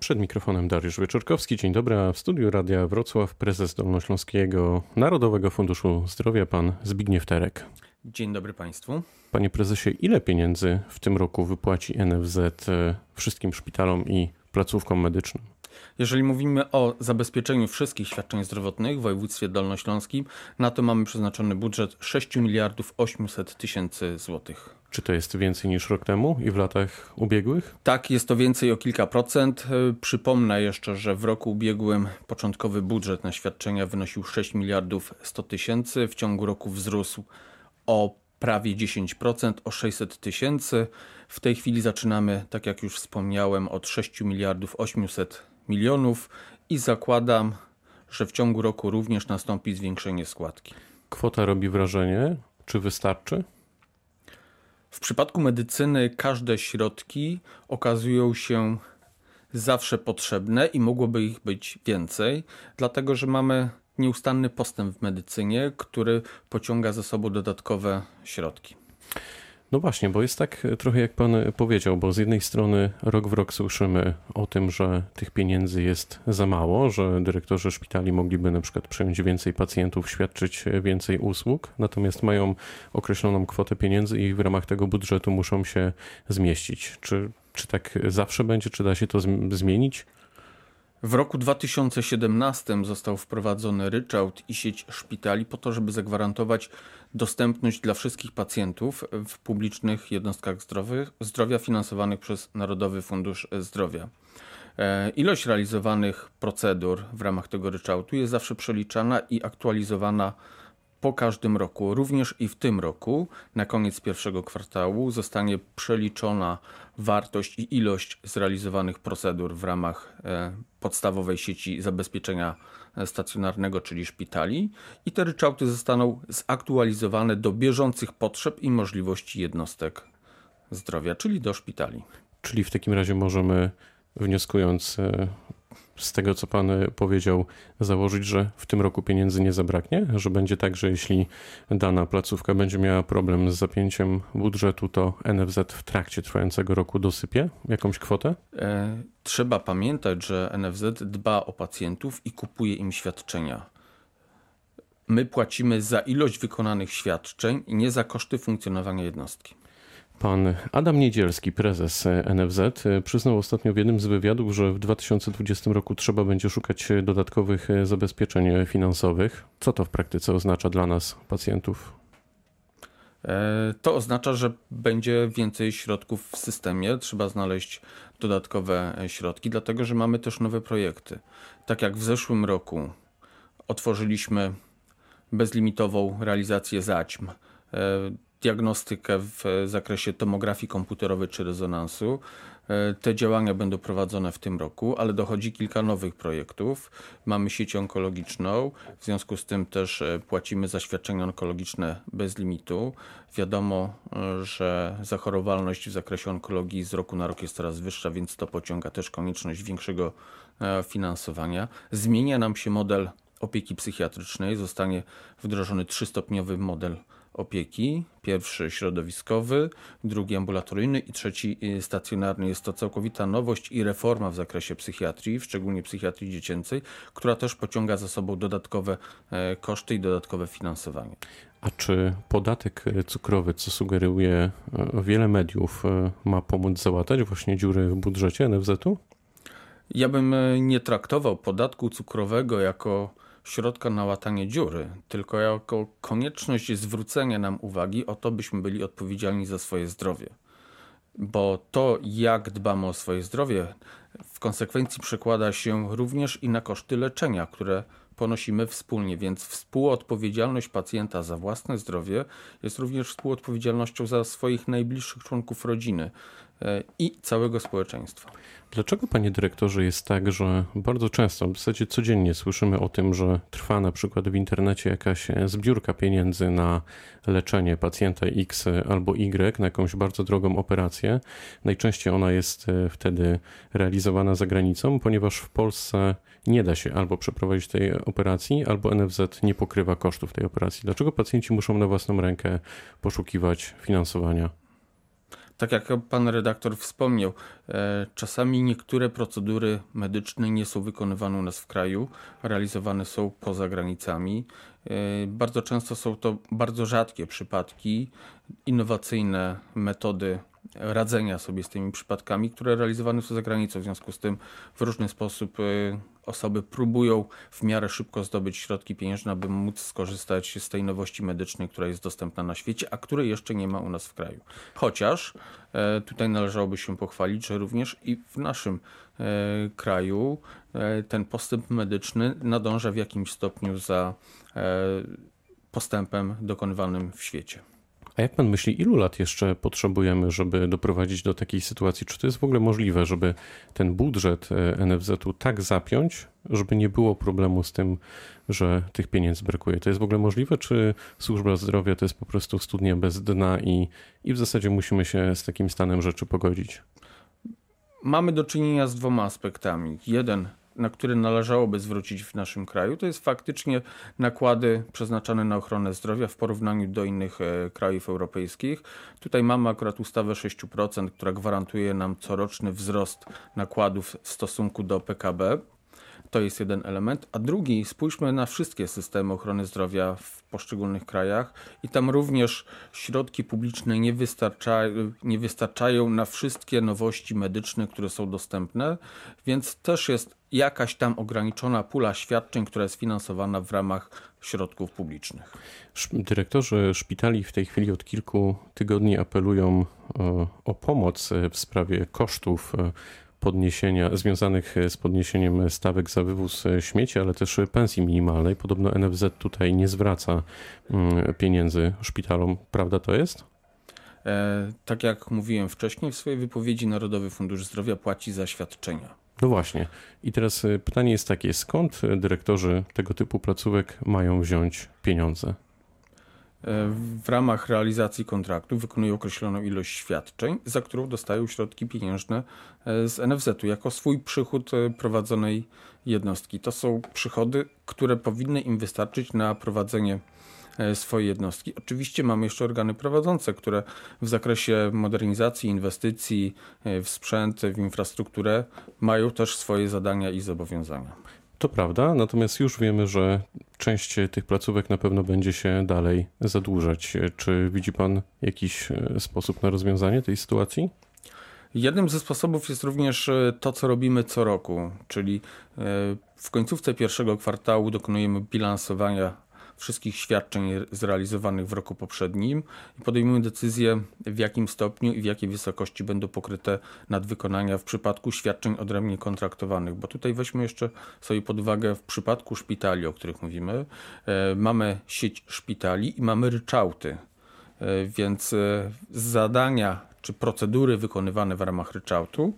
Przed mikrofonem Dariusz Wieczorkowski. Dzień dobry, a w studiu Radia Wrocław prezes Dolnośląskiego Narodowego Funduszu Zdrowia, pan Zbigniew Terek. Dzień dobry Państwu. Panie prezesie, ile pieniędzy w tym roku wypłaci NFZ e, wszystkim szpitalom i placówkom medycznym? Jeżeli mówimy o zabezpieczeniu wszystkich świadczeń zdrowotnych w województwie dolnośląskim, na to mamy przeznaczony budżet 6 miliardów 800 tysięcy złotych. Czy to jest więcej niż rok temu i w latach ubiegłych? Tak, jest to więcej o kilka procent. E, przypomnę jeszcze, że w roku ubiegłym początkowy budżet na świadczenia wynosił 6 miliardów 100 tysięcy. W ciągu roku wzrósł o prawie 10%, o 600 tysięcy. W tej chwili zaczynamy, tak jak już wspomniałem, od 6 miliardów 800 milionów i zakładam, że w ciągu roku również nastąpi zwiększenie składki. Kwota robi wrażenie. Czy wystarczy? W przypadku medycyny każde środki okazują się zawsze potrzebne i mogłoby ich być więcej, dlatego że mamy nieustanny postęp w medycynie, który pociąga za sobą dodatkowe środki. No właśnie, bo jest tak trochę jak pan powiedział, bo z jednej strony rok w rok słyszymy o tym, że tych pieniędzy jest za mało, że dyrektorzy szpitali mogliby na przykład przyjąć więcej pacjentów, świadczyć więcej usług, natomiast mają określoną kwotę pieniędzy i w ramach tego budżetu muszą się zmieścić. Czy, czy tak zawsze będzie, czy da się to zmienić? W roku 2017 został wprowadzony ryczałt i sieć szpitali po to, żeby zagwarantować dostępność dla wszystkich pacjentów w publicznych jednostkach zdrowia finansowanych przez Narodowy Fundusz Zdrowia. E, ilość realizowanych procedur w ramach tego ryczałtu jest zawsze przeliczana i aktualizowana po każdym roku, również i w tym roku, na koniec pierwszego kwartału, zostanie przeliczona wartość i ilość zrealizowanych procedur w ramach e, podstawowej sieci zabezpieczenia stacjonarnego, czyli szpitali, i te ryczałty zostaną zaktualizowane do bieżących potrzeb i możliwości jednostek zdrowia, czyli do szpitali. Czyli w takim razie możemy, wnioskując e, z tego, co pan e, powiedział, założyć, że w tym roku pieniędzy nie zabraknie? Że będzie tak, że jeśli dana placówka będzie miała problem z zapięciem budżetu, to NFZ w trakcie trwającego roku dosypie jakąś kwotę? E, trzeba pamiętać, że NFZ dba o pacjentów i kupuje im świadczenia. My płacimy za ilość wykonanych świadczeń nie za koszty funkcjonowania jednostki. Pan Adam Niedzielski, prezes NFZ, przyznał ostatnio w jednym z wywiadów, że w 2020 roku trzeba będzie szukać dodatkowych zabezpieczeń finansowych. Co to w praktyce oznacza dla nas, pacjentów? E, to oznacza, że będzie więcej środków w systemie, trzeba znaleźć dodatkowe środki, dlatego że mamy też nowe projekty. Tak jak w zeszłym roku otworzyliśmy bezlimitową realizację zaćm e, diagnostykę w zakresie tomografii komputerowej czy rezonansu. E, te działania będą prowadzone w tym roku, ale dochodzi kilka nowych projektów. Mamy sieć onkologiczną, w związku z tym też e, płacimy za świadczenia onkologiczne bez limitu. Wiadomo, e, że zachorowalność w zakresie onkologii z roku na rok jest coraz wyższa, więc to pociąga też konieczność większego finansowania. Zmienia nam się model opieki psychiatrycznej, zostanie wdrożony trzystopniowy model opieki. Pierwszy środowiskowy, drugi ambulatoryjny i trzeci y, stacjonarny. Jest to całkowita nowość i reforma w zakresie psychiatrii, szczególnie psychiatrii dziecięcej, która też pociąga za sobą dodatkowe e, koszty i dodatkowe finansowanie. A czy podatek cukrowy, co sugeruje e, wiele mediów, e, ma pomóc załatać właśnie dziury w budżecie NFZ-u? Ja bym nie traktował podatku cukrowego jako środka na łatanie dziury, tylko jako konieczność zwrócenia nam uwagi o to, byśmy byli odpowiedzialni za swoje zdrowie. Bo to, jak dbamy o swoje zdrowie, w konsekwencji przekłada się również i na koszty leczenia, które ponosimy wspólnie, więc współodpowiedzialność pacjenta za własne zdrowie jest również współodpowiedzialnością za swoich najbliższych członków rodziny i całego społeczeństwa. Dlaczego, panie dyrektorze, jest tak, że bardzo często, w zasadzie codziennie słyszymy o tym, że trwa na przykład w internecie jakaś zbiórka pieniędzy na leczenie pacjenta X albo Y, na jakąś bardzo drogą operację? Najczęściej ona jest e, wtedy realizowana za granicą, ponieważ w Polsce nie da się albo przeprowadzić tej operacji, albo NFZ nie pokrywa kosztów tej operacji. Dlaczego pacjenci muszą na własną rękę poszukiwać finansowania? Tak jak pan redaktor wspomniał, e, czasami niektóre procedury medyczne nie są wykonywane u nas w kraju, realizowane są poza granicami. E, bardzo często są to bardzo rzadkie przypadki, innowacyjne metody radzenia sobie z tymi przypadkami, które realizowane są za granicą. W związku z tym w różny sposób y, osoby próbują w miarę szybko zdobyć środki pieniężne, aby móc skorzystać z tej nowości medycznej, która jest dostępna na świecie, a której jeszcze nie ma u nas w kraju. Chociaż e, tutaj należałoby się pochwalić, że również i w naszym e, kraju e, ten postęp medyczny nadąża w jakimś stopniu za postępem dokonywanym w świecie. A jak pan myśli, ilu lat jeszcze potrzebujemy, żeby doprowadzić do takiej sytuacji? Czy to jest w ogóle możliwe, żeby ten budżet e, NFZ-u tak zapiąć, żeby nie było problemu z tym, że tych pieniędzy brakuje? To jest w ogóle możliwe, czy służba zdrowia to jest po prostu studnia bez dna i, i w zasadzie musimy się z takim stanem rzeczy pogodzić? Mamy do czynienia z dwoma aspektami. Jeden na które należałoby zwrócić w naszym kraju, to jest faktycznie nakłady przeznaczone na ochronę zdrowia w porównaniu do innych e, krajów europejskich. Tutaj mamy akurat ustawę 6%, która gwarantuje nam coroczny wzrost nakładów w stosunku do PKB. To jest jeden element. A drugi, spójrzmy na wszystkie systemy ochrony zdrowia w poszczególnych krajach i tam również środki publiczne nie, wystarcza, nie wystarczają na wszystkie nowości medyczne, które są dostępne, więc też jest jakaś tam ograniczona pula świadczeń, która jest finansowana w ramach środków publicznych. Dyrektorzy szpitali w tej chwili od kilku tygodni apelują o, o pomoc w sprawie kosztów podniesienia, związanych z podniesieniem stawek za wywóz śmieci, ale też pensji minimalnej. Podobno NFZ tutaj nie zwraca mm, pieniędzy szpitalom. Prawda to jest? E, tak jak mówiłem wcześniej w swojej wypowiedzi, Narodowy Fundusz Zdrowia płaci za świadczenia. No właśnie. I teraz e, pytanie jest takie, skąd dyrektorzy tego typu placówek mają wziąć pieniądze? W ramach realizacji kontraktu wykonują określoną ilość świadczeń, za którą dostają środki pieniężne e, z NFZ-u jako swój przychód e, prowadzonej jednostki. To są przychody, które powinny im wystarczyć na prowadzenie e, swojej jednostki. Oczywiście mamy jeszcze organy prowadzące, które w zakresie modernizacji, inwestycji w sprzęt, w infrastrukturę mają też swoje zadania i zobowiązania. To prawda, natomiast już wiemy, że część tych placówek na pewno będzie się dalej zadłużać. Czy widzi Pan jakiś e, sposób na rozwiązanie tej sytuacji? Jednym ze sposobów jest również e, to, co robimy co roku, czyli e, w końcówce pierwszego kwartału dokonujemy bilansowania wszystkich świadczeń zrealizowanych w roku poprzednim i podejmujemy decyzję, w jakim stopniu i w jakiej wysokości będą pokryte nadwykonania w przypadku świadczeń odrębnie kontraktowanych. Bo tutaj weźmy jeszcze sobie pod uwagę w przypadku szpitali, o których mówimy, e, mamy sieć szpitali i mamy ryczałty. E, więc e, zadania czy procedury wykonywane w ramach ryczałtu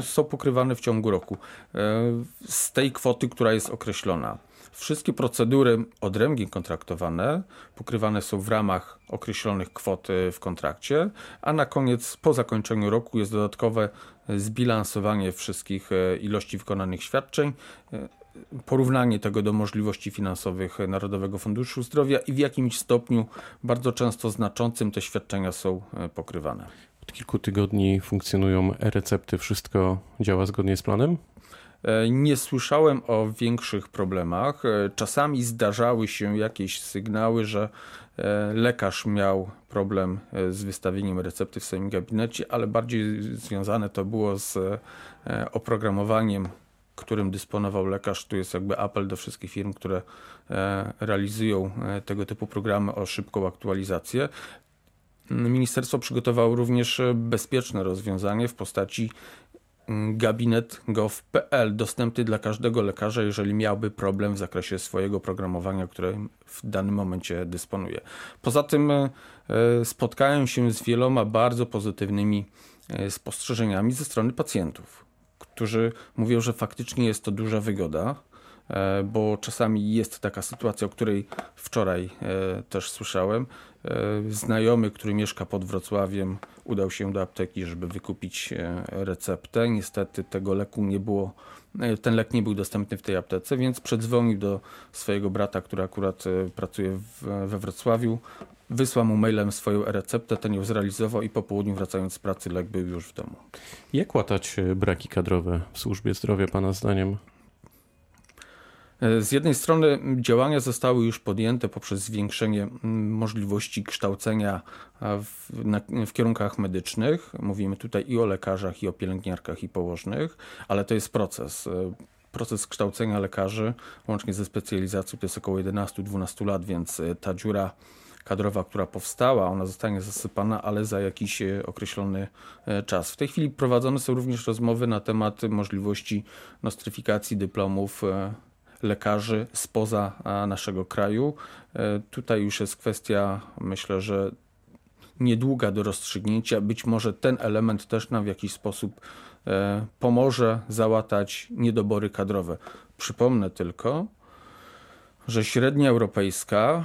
są pokrywane w ciągu roku z tej kwoty, która jest określona. Wszystkie procedury odrębnie kontraktowane pokrywane są w ramach określonych kwot w kontrakcie, a na koniec, po zakończeniu roku, jest dodatkowe zbilansowanie wszystkich e, ilości wykonanych świadczeń, e, porównanie tego do możliwości finansowych Narodowego Funduszu Zdrowia i w jakimś stopniu, bardzo często znaczącym, te świadczenia są e, pokrywane. Od kilku tygodni funkcjonują e-recepty. Wszystko działa zgodnie z planem? E, nie słyszałem o większych problemach. E, czasami zdarzały się jakieś sygnały, że e, lekarz miał problem z wystawieniem recepty w swoim gabinecie, ale bardziej związane to było z oprogramowaniem, którym dysponował lekarz. Tu jest jakby apel do wszystkich firm, które realizują tego typu programy o szybką aktualizację. Ministerstwo przygotowało również bezpieczne rozwiązanie w postaci gabinet gov.pl dostępny dla każdego lekarza, jeżeli miałby problem w zakresie swojego programowania, które w danym momencie dysponuje. Poza tym e, spotkałem się z wieloma bardzo pozytywnymi e, spostrzeżeniami ze strony pacjentów, którzy mówią, że faktycznie jest to duża wygoda bo czasami jest taka sytuacja, o której wczoraj e, też słyszałem. E, znajomy, który mieszka pod Wrocławiem, udał się do apteki, żeby wykupić receptę. Niestety tego leku nie było, ten lek nie był dostępny w tej aptece, więc przedzwonił do swojego brata, który akurat pracuje we Wrocławiu wysłał mu mailem swoją receptę, ten ją zrealizował i po południu wracając z pracy lek był już w domu. Jak łatać e, braki kadrowe w służbie zdrowia Pana zdaniem? E, z jednej strony działania zostały już podjęte poprzez zwiększenie możliwości kształcenia w, na, w, kierunkach medycznych. Mówimy tutaj i o lekarzach, i o pielęgniarkach, i położnych, ale to jest proces. E, proces kształcenia lekarzy, łącznie ze specjalizacją, to jest około 11-12 lat, więc e, ta dziura kadrowa, która powstała, ona zostanie zasypana, ale za jakiś określony czas. W tej chwili prowadzone są również rozmowy na temat możliwości nostryfikacji dyplomów lekarzy spoza naszego kraju. E, tutaj już jest kwestia, myślę, że niedługa do rozstrzygnięcia. Być może ten element też nam w jakiś sposób e, pomoże załatać niedobory kadrowe. Przypomnę tylko, że średnia europejska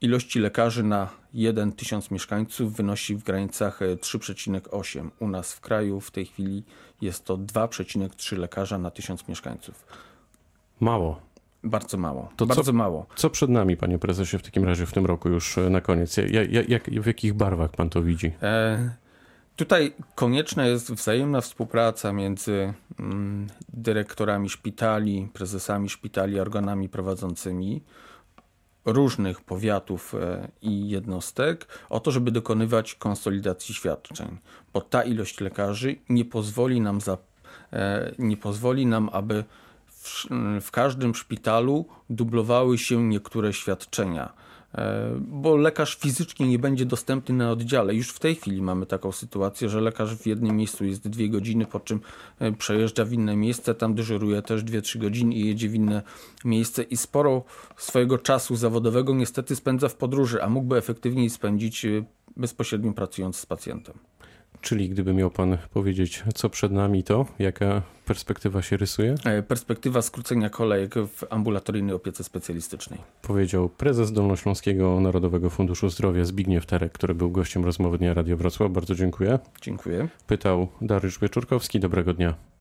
ilości lekarzy na 1 tysiąc mieszkańców wynosi w granicach 3,8. E, U nas w kraju w tej chwili jest to 2,3 lekarza na tysiąc mieszkańców. Mało. Bardzo mało. To bardzo co, mało. Co przed nami, panie prezesie, w takim razie w tym roku już e, na koniec? Jak, jak, w jakich barwach pan to widzi? E, tutaj konieczna jest wzajemna współpraca między mm, dyrektorami szpitali, prezesami szpitali, organami prowadzącymi różnych powiatów e, i jednostek o to, żeby dokonywać konsolidacji świadczeń, bo ta ilość lekarzy nie pozwoli nam, za, e, nie pozwoli nam aby w, w każdym szpitalu dublowały się niektóre świadczenia e, bo lekarz fizycznie nie będzie dostępny na oddziale. Już w tej chwili mamy taką sytuację, że lekarz w jednym miejscu jest dwie godziny, po czym e, przejeżdża w inne miejsce, tam dyżuruje też 2-3 godziny i jedzie w inne miejsce i sporo swojego czasu zawodowego niestety spędza w podróży, a mógłby efektywniej spędzić e, bezpośrednio pracując z pacjentem. Czyli gdyby miał Pan powiedzieć, co przed nami, to jaka perspektywa się rysuje? E, perspektywa skrócenia kolejek w ambulatoryjnej opiece specjalistycznej. Powiedział prezes Dolnośląskiego Narodowego Funduszu Zdrowia Zbigniew Terek, który był gościem rozmowy Dnia Radio Wrocław. Bardzo dziękuję. Dziękuję. Pytał Dariusz Wieczorkowski. Dobrego dnia.